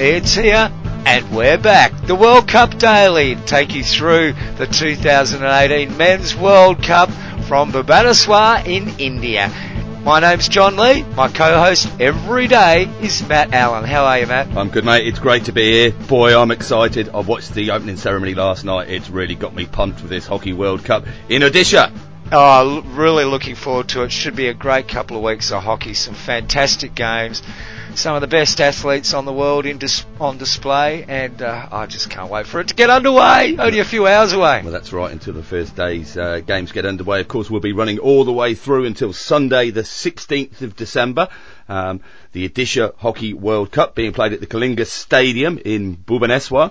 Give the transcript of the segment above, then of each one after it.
It's here and we're back. The World Cup Daily take you through the 2018 Men's World Cup from Bhubaneswar in India. My name's John Lee. My co-host every day is Matt Allen. How are you, Matt? I'm good, mate. It's great to be here. Boy, I'm excited. I watched the opening ceremony last night. It's really got me pumped for this Hockey World Cup in Odisha. Oh, really looking forward to it. Should be a great couple of weeks of hockey. Some fantastic games. Some of the best athletes on the world in dis- on display, and uh, I just can't wait for it to get underway. Only a few hours away. Well, that's right. Until the first day's uh, games get underway, of course, we'll be running all the way through until Sunday, the 16th of December. Um, the Odisha Hockey World Cup being played at the Kalinga Stadium in Bhubaneswar.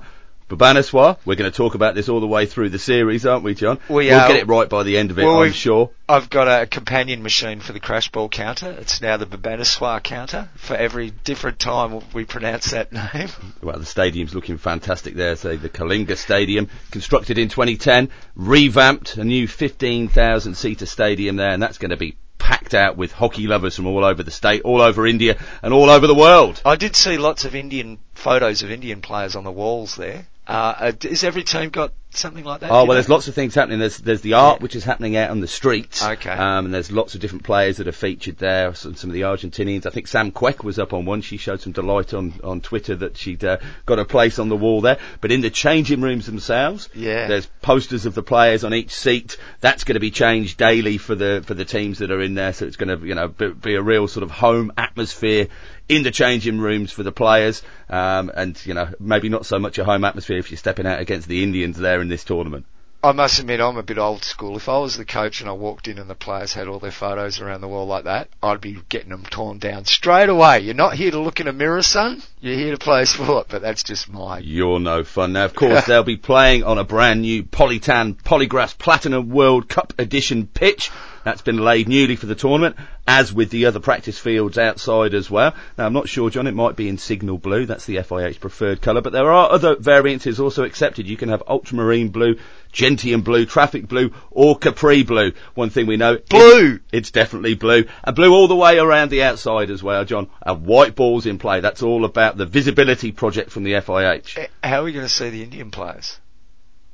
Bhubaneswar. We're going to talk about this all the way through the series, aren't we, John? We will get it right by the end of it, Well, I'm sure. I've got a companion machine for the crash ball counter. It's now the Bhubaneswar counter. For every different time we pronounce that name. Well, the stadium's looking fantastic there. So the Kalinga Stadium, constructed in 2010, revamped, a new 15,000 seater stadium there, and that's going to be packed out with hockey lovers from all over the state, all over India, and all over the world. I did see lots of Indian photos of Indian players on the walls there. Uh, uh, every team got something like that? Oh well, there's lots of things happening. There's there's the art Yeah. which is happening out on the streets. Okay. Um, and there's lots of different players that are featured there. Some, some of the Argentinians. I think Sam Quek was up on one. She showed some delight on on Twitter that she'd uh, got a place on the wall there. But in the changing rooms themselves, Yeah. there's posters of the players on each seat. That's going to be changed daily for the for the teams that are in there. So it's going to you know be, be a real sort of home atmosphere in the changing rooms for the players. Um, and you know maybe not so much a home atmosphere if you're stepping out against the Indians there in this tournament. I must admit, I'm a bit old school. If I was the coach and I walked in and the players had all their photos around the wall like that, I'd be getting them torn down straight away. You're not here to look in a mirror, son. You're here to play sport. But that's just my. You're no fun. Now, of course, they'll be playing on a brand new Polytan Poligras Platinum World Cup Edition pitch. That's been laid newly for the tournament, as with the other practice fields outside as well. Now, I'm not sure, John, it might be in signal blue. That's the FIH preferred colour, but there are other variances also accepted. You can have ultramarine blue, gentian blue, traffic blue, or capri blue. One thing we know. Blue! It's definitely blue. And blue all the way around the outside as well, John. And white balls in play. That's all about the visibility project from the FIH. Eh, How are we going to see the Indian players?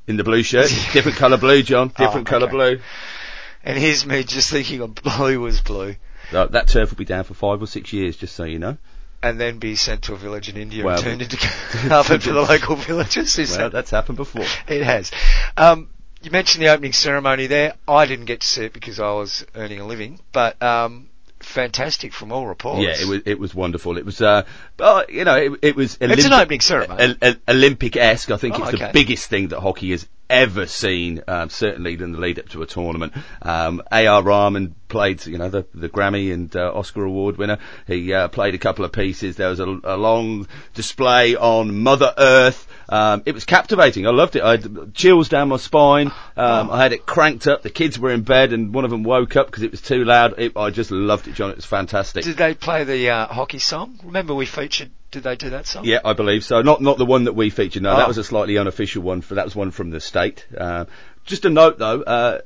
In the blue shirt. Different colour blue, John. Different Oh, colour blue. And here's me just thinking of blue was blue. Uh, that turf will be down for five or six years, just so you know. And then be sent to a village in India Well, and turned into carpet for the local villages. Is Well, that that's happened before. It has. Um, you mentioned the opening ceremony there. I didn't get to see it because I was earning a living, but um, fantastic from all reports. Yeah, it was it was wonderful. It was, uh, uh you know, it, it was. It's an opening ceremony. Olympic-esque. I think Oh, it's okay. the biggest thing that hockey has ever seen. Um, certainly in the lead up to a tournament. Um, A.R. Rahman played, you know, the the Grammy and uh, Oscar award winner. He uh, played a couple of pieces. There was a, a long display on Mother Earth. Um, it was captivating. I loved it. I had chills down my spine. Um, I had it cranked up. The kids were in bed, and one of them woke up because it was too loud. It, I just loved it, John. It was fantastic. Did they play the uh, hockey song? Remember we featured. Did they do that song? Yeah, I believe so. Not not the one that we featured. No, Oh. that was a slightly unofficial one. For that was one from the state. Uh, just a note though. Uh,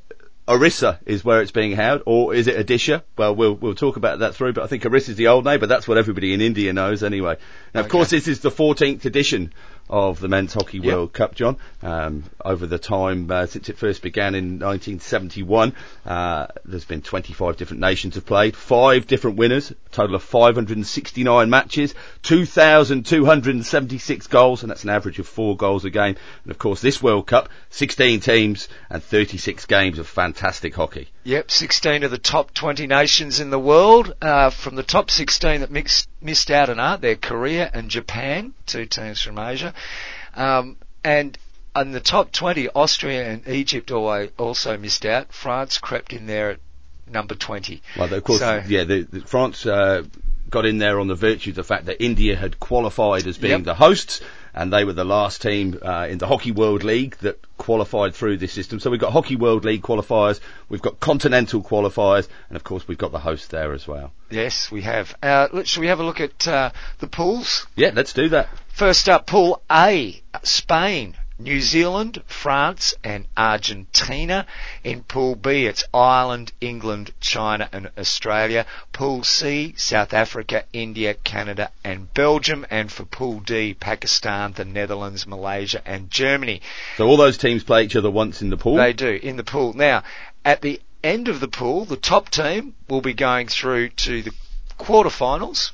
Orissa is where it's being held, or is it Odisha? Well, we'll we'll talk about that through. But I think Orissa is the old name, but that's what everybody in India knows anyway. Now, of course, this is the 14th edition of the Men's Hockey Yep. World Cup, John. Um, over the time uh, since it first began in 1971, uh, there's been 25 different nations have played, five different winners, a total of 569 matches, 2,276 goals, and that's an average of four goals a game. And of course, this World Cup, 16 teams and 36 games of fantastic hockey. Yep, 16 of the top 20 nations in the world. Uh, from the top 16 that mixed, missed out and aren't there, Korea and Japan, two teams from Asia. Um, and in the top 20, Austria and Egypt also missed out. France crept in there at number 20. Well, of course, So- yeah, the, the France uh, got in there on the virtue of the fact that India had qualified as being Yep. the hosts, and they were the last team uh, in the Hockey World League that qualified through this system. So we've got Hockey World League qualifiers, we've got continental qualifiers, and of course we've got the host there as well. Yes, we have. Uh, shall we have a look at uh, the pools? Yeah, let's do that. First up, Pool A, Spain, New Zealand, France, and Argentina. In Pool B, it's Ireland, England, China, and Australia. Pool C, South Africa, India, Canada, and Belgium. And for Pool D, Pakistan, the Netherlands, Malaysia, and Germany. So all those teams play each other once in the pool? They do, in the pool. Now, at the end of the pool, the top team will be going through to the quarterfinals.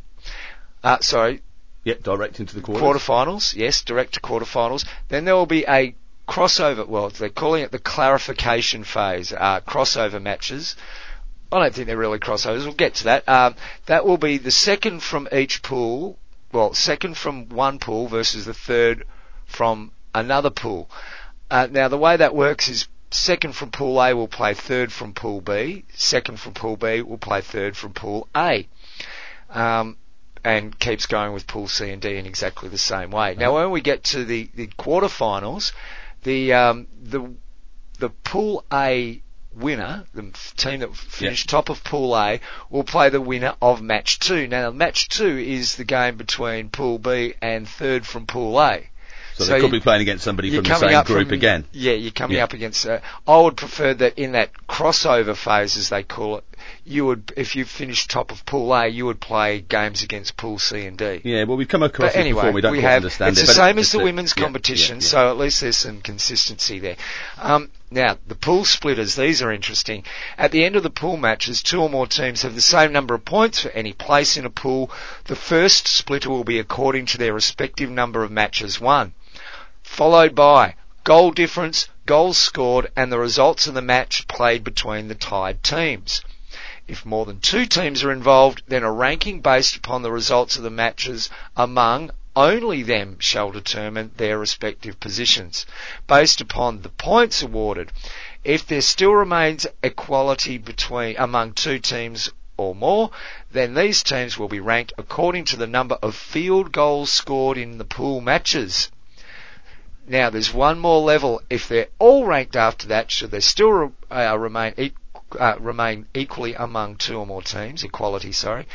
Uh, sorry, Yep, direct into the quarters. quarterfinals. Yes, direct to quarterfinals. Then there will be a crossover. Well, they're calling it the clarification phase. Uh, crossover matches. I don't think they're really crossovers. We'll get to that. Um, that will be the second from each pool. Well, second from one pool versus the third from another pool. Uh, now, the way that works is second from pool A will play third from pool B. Second from pool B will play third from pool A. Um, and keeps going with pool C and D in exactly the same way. Now, when we get to the, the quarterfinals, the, um, the, the pool A winner, the team that finished top of pool A, will play the winner of match two. Now, match two is the game between pool B and third from pool A. So, So they could you- be playing against somebody from the same up group from- again. Yeah, you're coming Yeah. up against. Uh, I would prefer that in that crossover phase, as they call it, you would, if you finished top of Pool A, you would play games against Pool C and D. Yeah, well, we've come across But anyway, before. We don't we have. understand it's it. the same as the women's yeah, competition, yeah, yeah. so at least there's some consistency there. Um, now, the pool splitters, these are interesting. At the end of the pool matches, two or more teams have the same number of points for any place in a pool. The first splitter will be according to their respective number of matches won, followed by goal difference, goals scored, and the results of the match played between the tied teams. If more than two teams are involved, then a ranking based upon the results of the matches among only them shall determine their respective positions, based upon the points awarded. If there still remains equality between among two teams or more, then these teams will be ranked according to the number of field goals scored in the pool matches. Now, there's one more level. If they're all ranked after that, should they still uh, remain e- uh, remain equally among two or more teams, equality, sorry,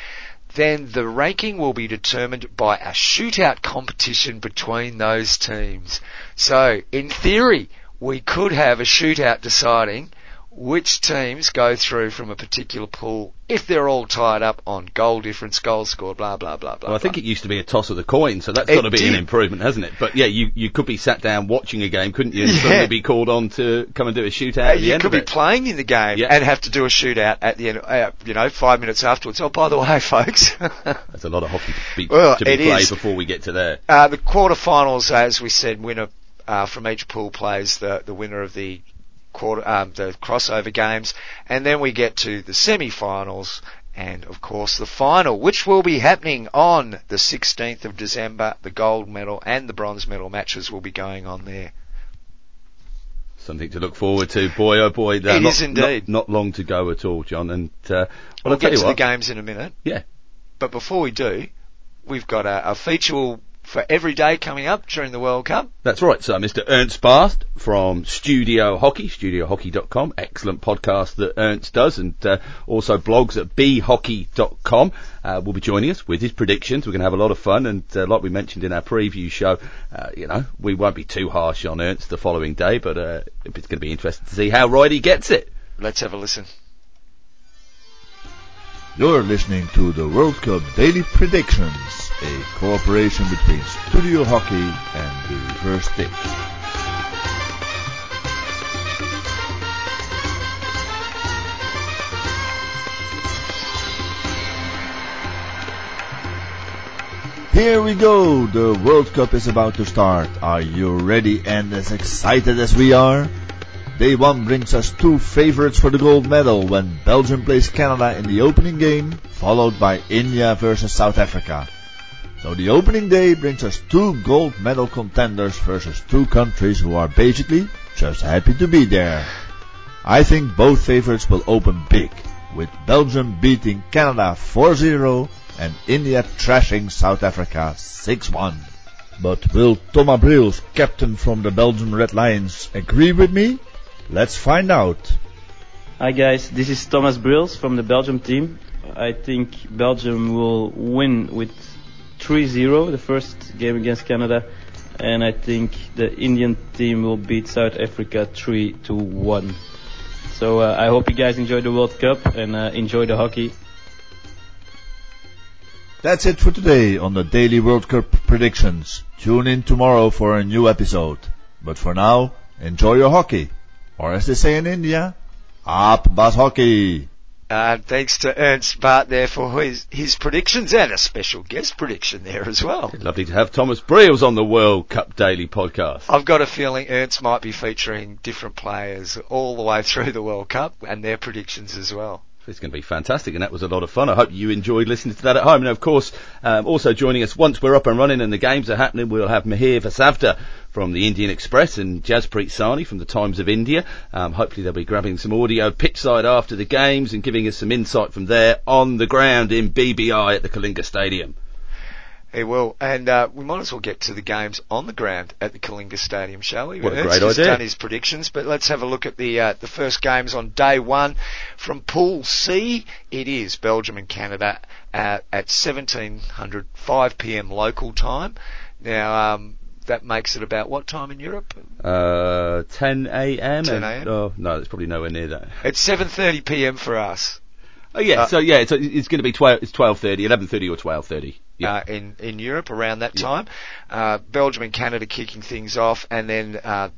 then the ranking will be determined by a shootout competition between those teams. So, in theory, we could have a shootout deciding which teams go through from a particular pool if they're all tied up on goal difference, goals scored, blah blah blah blah. Well, I think blah. it used to be a toss of the coin, so that's got to be an improvement, hasn't it? But yeah, you, you could be sat down watching a game, couldn't you? And Yeah. suddenly be called on to come and do a shootout Uh, at the you could be playing in the game Yeah. and have to do a shootout at the end, uh, you know, five minutes afterwards. Oh, by the way, folks, That's a lot of hockey to be, Well, to be played is. before we get to there. uh, the quarterfinals, as we said, winner uh, from each pool plays the the winner of the quarter um, the crossover games, and then we get to the semi-finals. And of course the final, which will be happening on the 16th of December, the gold medal and the bronze medal matches will be going on there. Something to look forward to. Boy, oh boy. It not, is indeed. Not, not long to go at all, John. And, uh, well, We'll I'll get to what. the games in a minute. Yeah. But before we do, we've got a, a feature for every day coming up during the World Cup. That's right. So Mr. Ernst Baart from Studio Hockey, studiohockey.com. Excellent podcast that Ernst does and uh, also blogs at bhockey.com. Uh, will be joining us with his predictions. We're going to have a lot of fun and uh, like we mentioned in our preview show, uh, you know, we won't be too harsh on Ernst the following day, but uh, it's going to be interesting to see how right he gets it. Let's have a listen. You're listening to the World Cup Daily Predictions, a cooperation between Studio Hockey and the Reverse Stick. Here we go! The World Cup is about to start. Are you ready and as excited as we are? Day 1 brings us two favorites for the gold medal when Belgium plays Canada in the opening game, followed by India versus South Africa. So the opening day brings us two gold medal contenders versus two countries who are basically just happy to be there. I think both favorites will open big, with Belgium beating Canada 4-0 and India trashing South Africa 6-1. But will Thomas Briels, captain from the Belgian Red Lions, agree with me? Let's find out. Hi guys, this is Thomas Briels from the Belgium team. I think Belgium will win with 3-0 the first game against Canada. and I think the Indian team will beat South Africa three to one. So uh, I hope you guys enjoy the World Cup and uh, enjoy the hockey. That's it for today on the Daily World Cup predictions. Tune in tomorrow for a new episode. But for now, enjoy your hockey. Or as they say in India, up bas hockey. Uh, thanks to Ernst Baart there for his, his predictions and a special guest prediction there as well. Lovely to have Thomas Briels on the World Cup Daily podcast. I've got a feeling Ernst might be featuring different players all the way through the World Cup and their predictions as well. It's going to be fantastic, and that was a lot of fun. I hope you enjoyed listening to that at home. And of course, um, also joining us once we're up and running and the games are happening, we'll have Mihir Vasavda from the Indian Express and Jaspreet Sahni from the Times of India. Um, hopefully, they'll be grabbing some audio pitchside after the games and giving us some insight from there on the ground in BBI at the Kalinga Stadium. He will, and uh, we might as well get to the games on the ground at the Kalinga Stadium, shall we? What a great idea. done his predictions, but let's have a look at the uh, the first games on day one from Pool C. It is Belgium and Canada uh, at 1700 5 p.m. local time. Now um, that makes it about what time in Europe? Uh, 10 a.m. 10 a.m.? Oh, no, it's probably nowhere near that. It's 7:30 p.m. for us Oh yeah, Uh, so yeah, it's, it's going to be 12, it's 12.30, 11.30 or 12.30. Yeah. uh, in in Europe around that time. Uh, Belgium and Canada kicking things off, and then uh,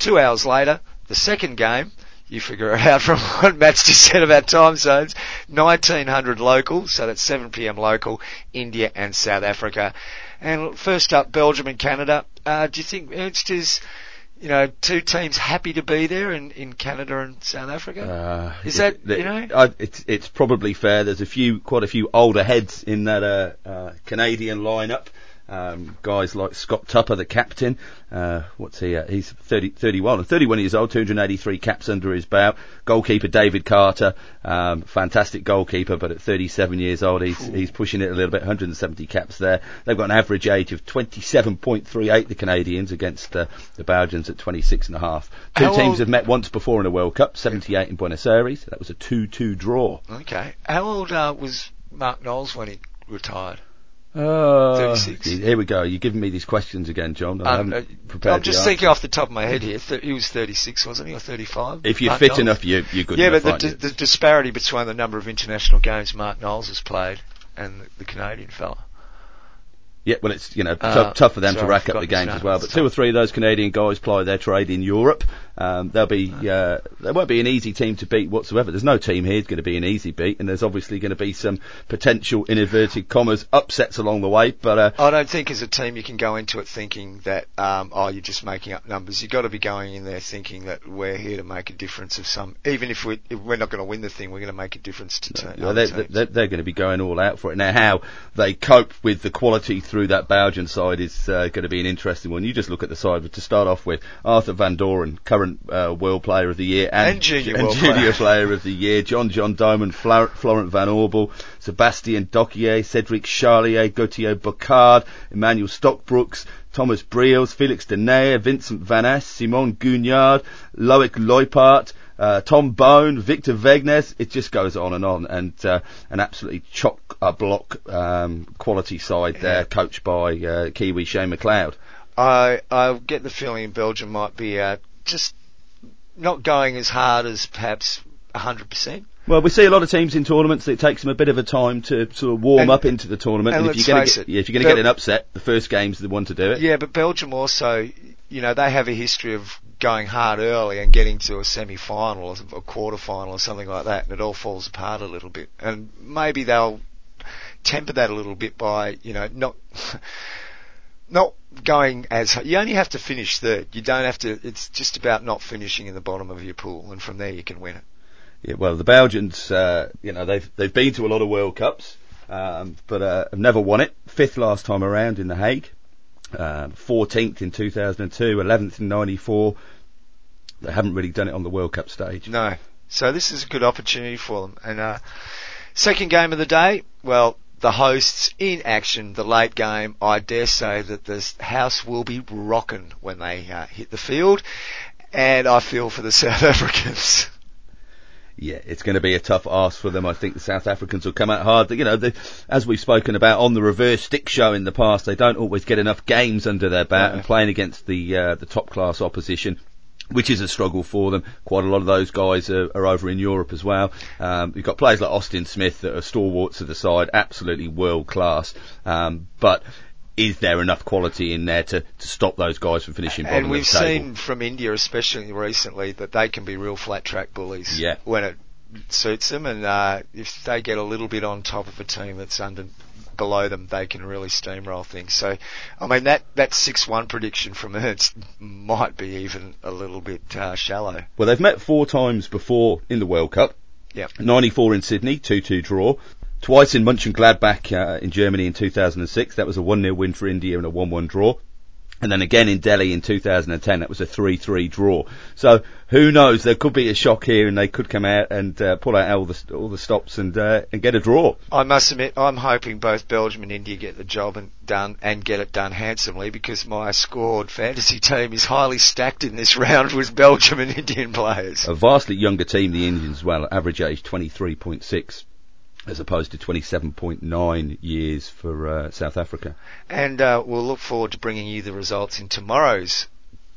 two hours later, the second game. You figure it out from what Matt's just said about time zones. 1900 local, so that's 7 p.m. local, India and South Africa. And first up, Belgium and Canada. Uh, do you think Ernst is, you know, two teams happy to be there in, in Canada and South Africa? Uh, Is that, the- you know? I, it's it's probably fair. There's a few, quite a few older heads in that uh, uh, Canadian lineup. Um, guys like Scott Tupper, the captain. Uh, what's he? At? He's 30, 31 and 31 years old, 283 caps under his belt. Goalkeeper David Carter, um, fantastic goalkeeper, but at 37 years old, he's he's pushing it a little bit. 170 caps there. They've got an average age of 27.38. The Canadians against uh, the Belgians at 26 and a half. Two How teams old- have met once before in a World Cup. 78 in Buenos Aires. That was a 2-2 draw. Okay. How old uh, was Mark Knowles when he retired? Uh, 36. Here we go. You're giving me these questions again, John. I Um, haven't uh, just thinking off the top of my head here. Th- he was 36, wasn't he, or 35? If you're Mark fit Knowles? enough, you, you're good Yeah, enough, but the, you? the disparity between the number of international games Mark Knowles has played and the, the Canadian fella. Yeah, well, it's you know Uh, tough, tough for them sorry, to rack up the games as well. But two or three of those Canadian guys ply their trade in Europe. Um, they'll be uh, they won't be an easy team to beat whatsoever. There's no team here going to be an easy beat, and there's obviously going to be some potential in inverted commas upsets along the way. But uh, I don't think as a team you can go into it thinking that, um, oh, you're just making up numbers. You've got to be going in there thinking that we're here to make a difference of some, even if, we, if we're not going to win the thing, we're going to make a difference to Well, other they're, they're, they're going to be going all out for it. Now, how they cope with the quality through that Belgian side is uh, going to be an interesting one. You just look at the side, to start off with, Arthur Van Doren, current uh, World Player of the Year and, And junior and junior Player. Player of the Year, John John Dohmen, Fla- Florent Van Aubel, Sebastian Dockier, Cedric Charlier, Gauthier Boccard, Emmanuel Stockbroekx, Thomas Briels, Felix Denayer, Vincent Vanasch, Simon Gougnard, Loic Luypaert, uh, Tom Boon, Victor Wegnez, it just goes on and on, and uh, an absolutely chock a block um, quality side there, Yeah. coached by uh, Kiwi Shane McLeod. I I get the feeling Belgium might be uh, just not going as hard as perhaps 100%. Well, we see a lot of teams in tournaments. That it takes them a bit of a time to sort of warm And- up into the tournament. and And, if let's you're going to face get, it, yeah, if you're going to get an upset, the first game's the one to do it. Yeah, but Belgium also, you know, they have a history of going hard early and getting to a semi-final or a quarter-final or something like that, and it all falls apart a little bit. And maybe they'll temper that a little bit by, you know, not not going as you only have to finish third. You don't have to. It's just about not finishing in the bottom of your pool, and from there you can win it. Yeah, well, the Belgians, uh, you know, they've they've been to a lot of World Cups, um, but uh, have never won it. Fifth last time around in The Hague, um, 14th in 2002, 11th in '94. They haven't really done it on the World Cup stage. No. So this is a good opportunity for them. And uh, second game of the day, well, the hosts in action, the late game. I dare say that this house will be rocking when they uh, hit the field, and I feel for the South Africans. Yeah, it's going to be a tough ask for them. I think the South Africans will come out hard. You know, the, as we've spoken about on the reverse stick show in the past, they don't always get enough games under their bat No. and playing against the uh, the top class opposition. Which is a struggle for them. Quite a lot of those guys are, are over in Europe as well. Um, you've got players like Austin Smith that are stalwarts of the side, absolutely world class. Um, but is there enough quality in there to, to stop those guys from finishing bottom And we've the table? seen from India, especially recently, that they can be real flat track bullies. Yeah. When it suits them, and uh, if they get a little bit on top of a team that's under below them, they can really steamroll things. So, I mean that that six one prediction from Ernst might be even a little bit uh, shallow. Well, they've met four times before in the World Cup. Yep. 94 in Sydney, 2-2 draw. Twice in Mönchengladbach uh, in Germany in 2006. That was a 1-0 win for India and a 1-1 draw. And then again in Delhi in 2010, that was a 3-3 draw. So who knows? There could be a shock here, and they could come out and uh, pull out all the all the stops and uh, and get a draw. I must admit, I'm hoping both Belgium and India get the job and done and get it done handsomely because my scored fantasy team is highly stacked in this round with Belgium and Indian players. A vastly younger team, the Indians well, average age 23.6 as opposed to 27.9 years for uh, South Africa. And uh, we'll look forward to bringing you the results in tomorrow's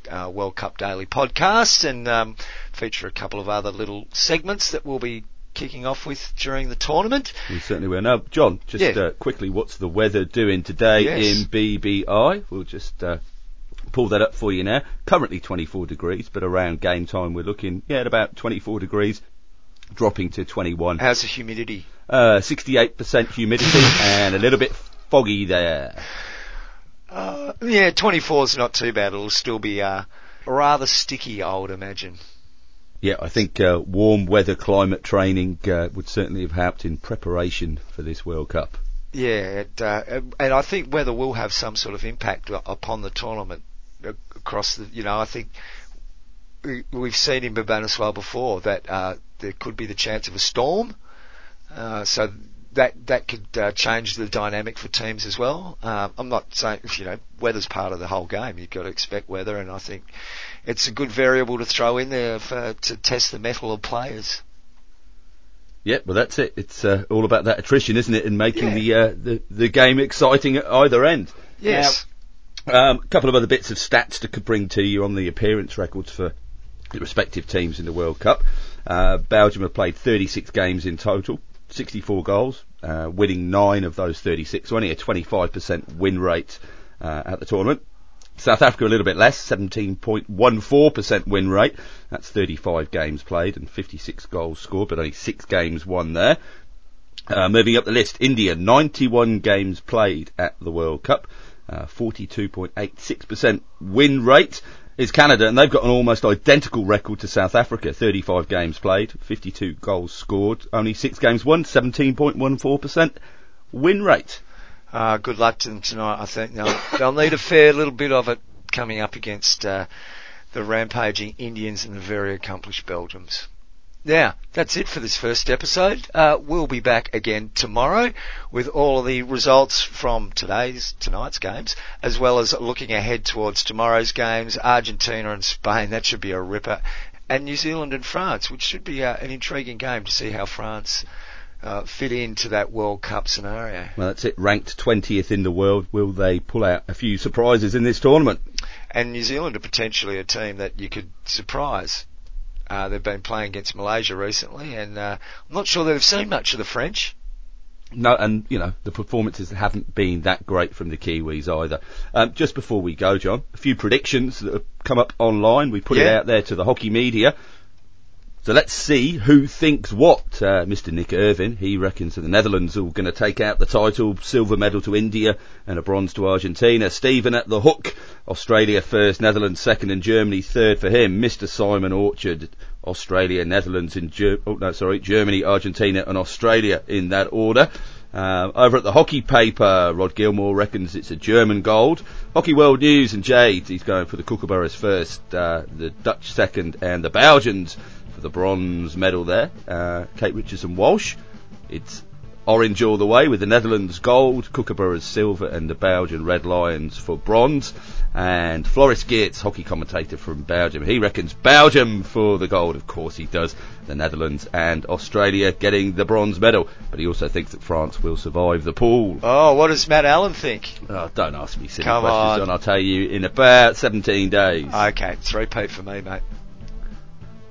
uh, World Cup Daily podcast and um, feature a couple of other little segments that we'll be kicking off with during the tournament. We certainly will. Now, John, just Yeah. uh, quickly, what's the weather doing today Yes. in BBI? We'll just uh, pull that up for you now. Currently 24 degrees, but around game time we're looking, yeah, at about 24 degrees, dropping to 21. How's the humidity? Uh, 68% humidity and a little bit foggy there. Uh, yeah, 24 is not too bad. It'll still be uh, rather sticky, I would imagine. Yeah, I think uh, warm weather climate training uh, would certainly have helped in preparation for this World Cup. Yeah, it, uh, and I think weather will have some sort of impact upon the tournament uh, across the. You know, I think we, we've seen in Bhubaneswar before that uh, there could be the chance of a storm, uh, so that that could uh, change the dynamic for teams as well. Um, I'm not saying you know weather's part of the whole game. You've got to expect weather, and I think it's a good variable to throw in there for, to test the mettle of players. Yeah, well that's it. It's uh, all about that attrition, isn't it, and making Yeah. the, uh, the the game exciting at either end. Yes. Um, a couple of other bits of stats to could bring to you on the appearance records for the respective teams in the World Cup. Uh, Belgium have played 36 games in total, 64 goals, uh, winning nine of those 36, so only a 25% win rate uh, at the tournament. South Africa a little bit less, 17.14% win rate. That's 35 games played and 56 goals scored, but only six games won there. Uh, moving up the list, India, 91 games played at the World Cup, uh, 42.86% win rate is Canada, and they've got an almost identical record to South Africa, 35 games played, 52 goals scored, only six games won, 17.14% win rate. Uh, good luck to them tonight. I think they'll, they'll need a fair little bit of it coming up against uh, the rampaging Indians and the very accomplished Belgians. Now, that's it for this first episode. Uh, we'll be back again tomorrow with all of the results from today's, tonight's games, as well as looking ahead towards tomorrow's games, Argentina and Spain. That should be a ripper. And New Zealand and France, which should be uh, an intriguing game to see how France uh, fit into that World Cup scenario. Well, that's it, ranked 20th in the world. Will they pull out a few surprises in this tournament? and New Zealand are potentially a team that you could surprise. Uh, they've been playing against Malaysia recently, and uh, I'm not sure they've seen much of the French. No, and you know the performances haven't been that great from the Kiwis either. Um, just before we go, John, a few predictions that have come up online. We put it out there to the hockey media. So let's see who thinks what. Uh, Mr. Nick Irvin, he reckons that the Netherlands are going to take out the title, silver medal to India and a bronze to Argentina. Stephen at the hook, Australia first, Netherlands second, and Germany third for him. Mr. Simon Orchard, Australia, Netherlands, in Ger- oh no, sorry, Germany, Argentina, and Australia in that order. Uh, over at the hockey paper, Rod Gilmore reckons it's a German gold. Hockey World News and Jade, he's going for the Kookaburras first, uh, the Dutch second, and the Belgians the bronze medal there. Uh, Kate Richardson Walsh, it's orange all the way with the Netherlands gold, Kookaburras silver, and the Belgian Red Lions for bronze. And Floris Geerts, hockey commentator from Belgium, he reckons Belgium for the gold. Of course he does. The Netherlands and Australia getting the bronze medal. But he also thinks that France will survive the pool. Oh, what does Matt Allen think? Oh, don't ask me silly Come questions, on. John. I'll tell you in about 17 days. Okay, three peat for me, mate.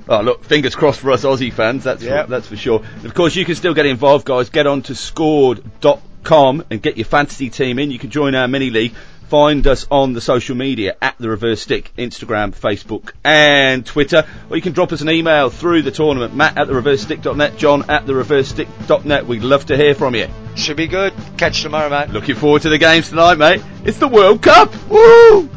Oh, look, fingers crossed for us Aussie fans, that's, Yep. for, that's for sure. And of course, you can still get involved, guys. Get on to scored.com and get your fantasy team in. You can join our mini league. Find us on the social media at the Reverse Stick, Instagram, Facebook, and Twitter. Or you can drop us an email through the tournament, Matt at the reversestick.net, John at the reversestick.net. We'd love to hear from you. Should be good. Catch you tomorrow, mate. Looking forward to the games tonight, mate. It's the World Cup! Woo!